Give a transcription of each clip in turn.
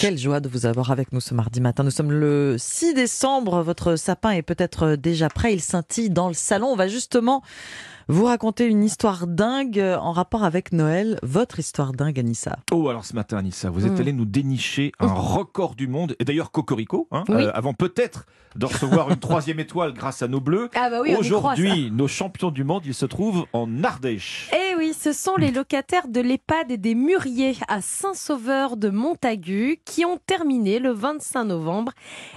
Quelle joie de vous avoir avec nous ce mardi matin. Nous sommes le 6 décembre. Votre sapin est peut-être déjà prêt. Il scintille dans le salon. On va justement vous raconter une histoire dingue en rapport avec Noël. Votre histoire dingue, Anissa. Oh, alors ce matin, Anissa, vous êtes Mm. allé nous dénicher un record du monde. Et d'ailleurs, Cocorico, hein, Oui. euh, avant peut-être de recevoir une troisième étoile grâce à nos bleus. Ah bah oui, Aujourd'hui, nos champions du monde, ils se trouvent en Ardèche. Eh oui, ce sont les locataires de l'EHPAD et des Mûriers à Saint-Sauveur de Montagu qui ont terminé le 25 novembre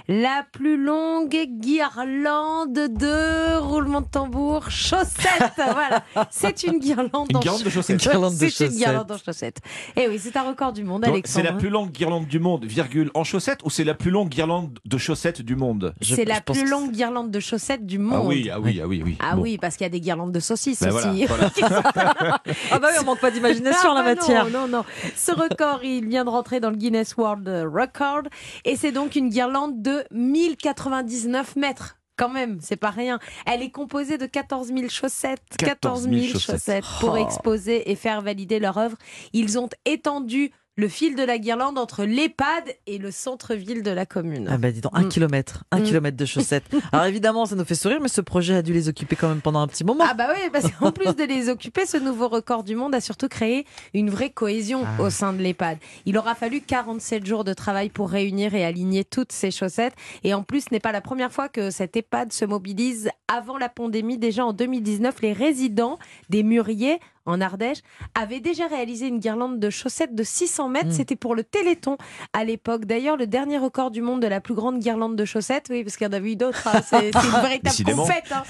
la plus longue guirlande de roulement de tambour chaussettes. voilà, c'est une guirlande Une en guirlande de cha- chaussettes. Une guirlande de C'est une guirlande en chaussettes. Eh oui, c'est un record du monde, Donc, C'est Alexandre. la plus longue guirlande du monde, virgule, en chaussettes, ou c'est la plus longue guirlande de chaussettes du monde? C'est la plus longue guirlande de chaussettes du monde. Ah oui, ah oui, ah oui, oui. Ah Bon. oui, parce qu'il y a des guirlandes de saucisses Ben voilà, aussi. voilà. Ah bah oui, on manque pas d'imagination en la Ah bah matière. Non, non, non. Ce record, il vient de rentrer dans le Guinness World Record. Et c'est donc une guirlande de 1099 mètres. Quand même, c'est pas rien. Elle est composée de 14 000 chaussettes. 14 000 chaussettes. pour Oh. exposer et faire valider leur œuvre. Ils ont étendu le fil de la guirlande entre l'EHPAD et le centre-ville de la commune. Ah bah dis donc, un Mm. kilomètre, un Mm. kilomètre de chaussettes. Alors évidemment, ça nous fait sourire, mais ce projet a dû les occuper quand même pendant un petit moment. Ah bah oui, parce qu'en plus de les occuper, ce nouveau record du monde a surtout créé une vraie cohésion Ah. au sein de l'EHPAD. Il aura fallu 47 jours de travail pour réunir et aligner toutes ces chaussettes. Et en plus, ce n'est pas la première fois que cette EHPAD se mobilise. Avant la pandémie, déjà en 2019, les résidents des Mûriers en Ardèche avaient déjà réalisé une guirlande de chaussettes de 600 mètres. Mm. C'était pour le Téléthon à l'époque. D'ailleurs, le dernier record du monde de la plus grande guirlande de chaussettes, oui, parce qu'il y en avait eu d'autres. hein. C'est c'est une véritable compète. hein.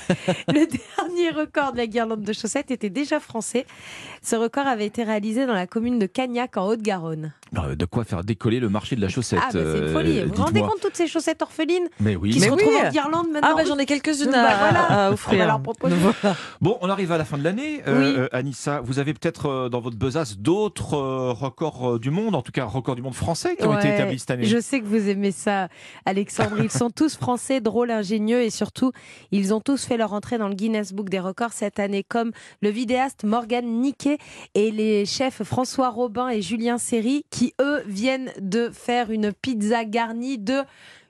Le dernier record de la guirlande de chaussettes était déjà français. Ce record avait été réalisé dans la commune de Cagnac en Haute-Garonne. Euh, De quoi faire décoller le marché de la chaussette Ah, bah, c'est une euh, folie. Vous vous rendez compte toutes ces chaussettes orphelines Mais oui. qui Mais se retrouvent oui. en guirlande maintenant Ah bah j'en ai quelques-unes Bah, à, voilà. à On va leur proposer. Bon, on arrive à la fin de l'année, euh, Oui. euh, Anissa. Vous avez peut-être euh, dans votre besace d'autres euh, records euh, du monde, en tout cas records du monde français qui ont été établis cette année. Je sais que vous aimez ça, Alexandre. Ils sont tous français, drôles, ingénieux et surtout, ils ont tous fait leur entrée dans le Guinness Book des records cette année, comme le vidéaste Morgan Niquet et les chefs François Robin et Julien Serry, qui eux viennent de faire une pizza garnie de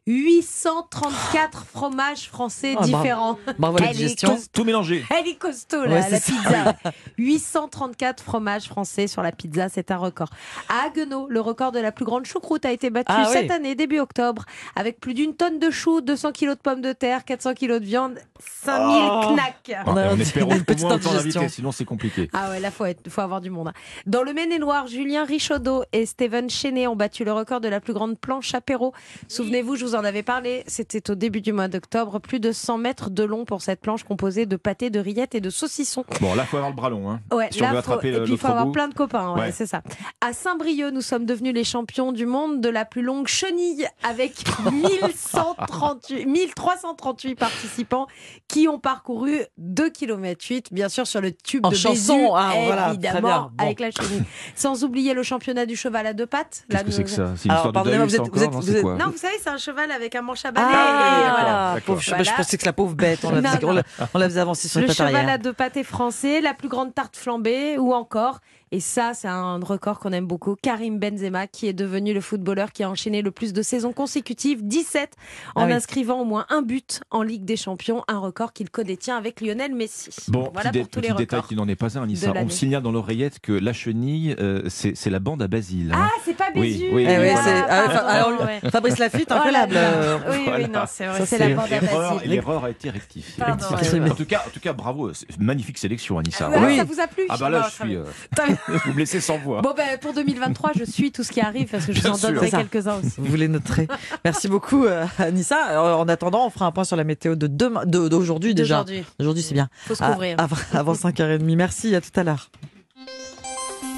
834 fromages français Ah, bravo. différents. Bravo la Elle est digestion. Tout, mélangé. Elle est costaud, là, Ouais, la pizza. 834 fromages français sur la pizza, c'est un record. À Haguenau, le record de la plus grande choucroute a été battu Ah cette oui. année, début octobre, avec plus d'une tonne de choux, 200 kilos de pommes de terre, 400 kilos de viande, 5000 Oh. knacks. On a on une espère au petite moins autant d'invités, sinon c'est compliqué. Ah ouais, là, faut, être, faut avoir du monde. hein. Dans le Maine-et-Loire, Julien Richaudot et Steven Chenet ont battu le record de la plus grande planche apéro. Souvenez-vous, je vous en avais parlé, c'était au début du mois d'octobre. Plus de 100 mètres de long pour cette planche composée de pâté, de rillettes et de saucissons. Bon, là, faut avoir le bras long. Hein. Ouais, Si on là, veut faut- attraper et puis il faut avoir bout. plein de copains, ouais, Ouais. c'est ça. À Saint-Brieuc, nous sommes devenus les champions du monde de la plus longue chenille avec 1138, 1338 participants qui ont parcouru 2 km 8, bien sûr sur le tube En de chanson, Bézu, voilà, très évidemment, bien. Bon. avec la chenille. Sans oublier le championnat du cheval à deux pattes. Qu'est-ce que c'est que ça? C'est une Alors, histoire de pardonnez-moi, Daïs vous êtes- encore vous êtes- Non, vous c'est êtes- quoi? Non, vous savez, c'est un cheval avec un manche à balai. Ah, et voilà. d'accord. Pauvre, Voilà. Je pensais que la pauvre bête, on la faisait, non. on la, on la faisait avancer sur Le pattes cheval arrière. à deux pâtés français, la plus grande tarte flambée, ou encore, et ça c'est un record qu'on aime beaucoup, Karim Benzema, qui est devenu le footballeur qui a enchaîné le plus de saisons consécutives, 17, en Ah oui. inscrivant au moins un but en Ligue des Champions, un record qu'il codétient avec Lionel Messi. Bon, voilà petit, pour dé- tous les petit détail records. qui n'en est pas un, Anissa. On signale dans l'oreillette que la chenille, euh, c'est la bande à Basile. hein. Ah, c'est pas Oui, Bézu oui, Eh oui, Ah, c'est- ah, alors, ouais. Fabrice Lafitte, Oh là. euh, Oui, oui, voilà. non, c'est vrai, c'est la bande à L'erreur Basile. l'erreur a été rectifiée. Pardon. En tout cas, en tout cas, bravo. Magnifique sélection, Anissa. Ah, Oui. Ça vous a plu Ah bah là, je suis. Euh, vous me laissez sans voix. Bon, ben, pour 2023, je suis tout ce qui arrive parce que je vous en donnerai quelques-uns aussi. Vous les noterez. Merci beaucoup, euh, Anissa. Alors, En attendant, on fera un point sur la météo de demain, de- d'aujourd'hui déjà. D'aujourd'hui. Aujourd'hui, c'est bien. Faut se couvrir. avant avant 5h30. Merci, à tout à l'heure.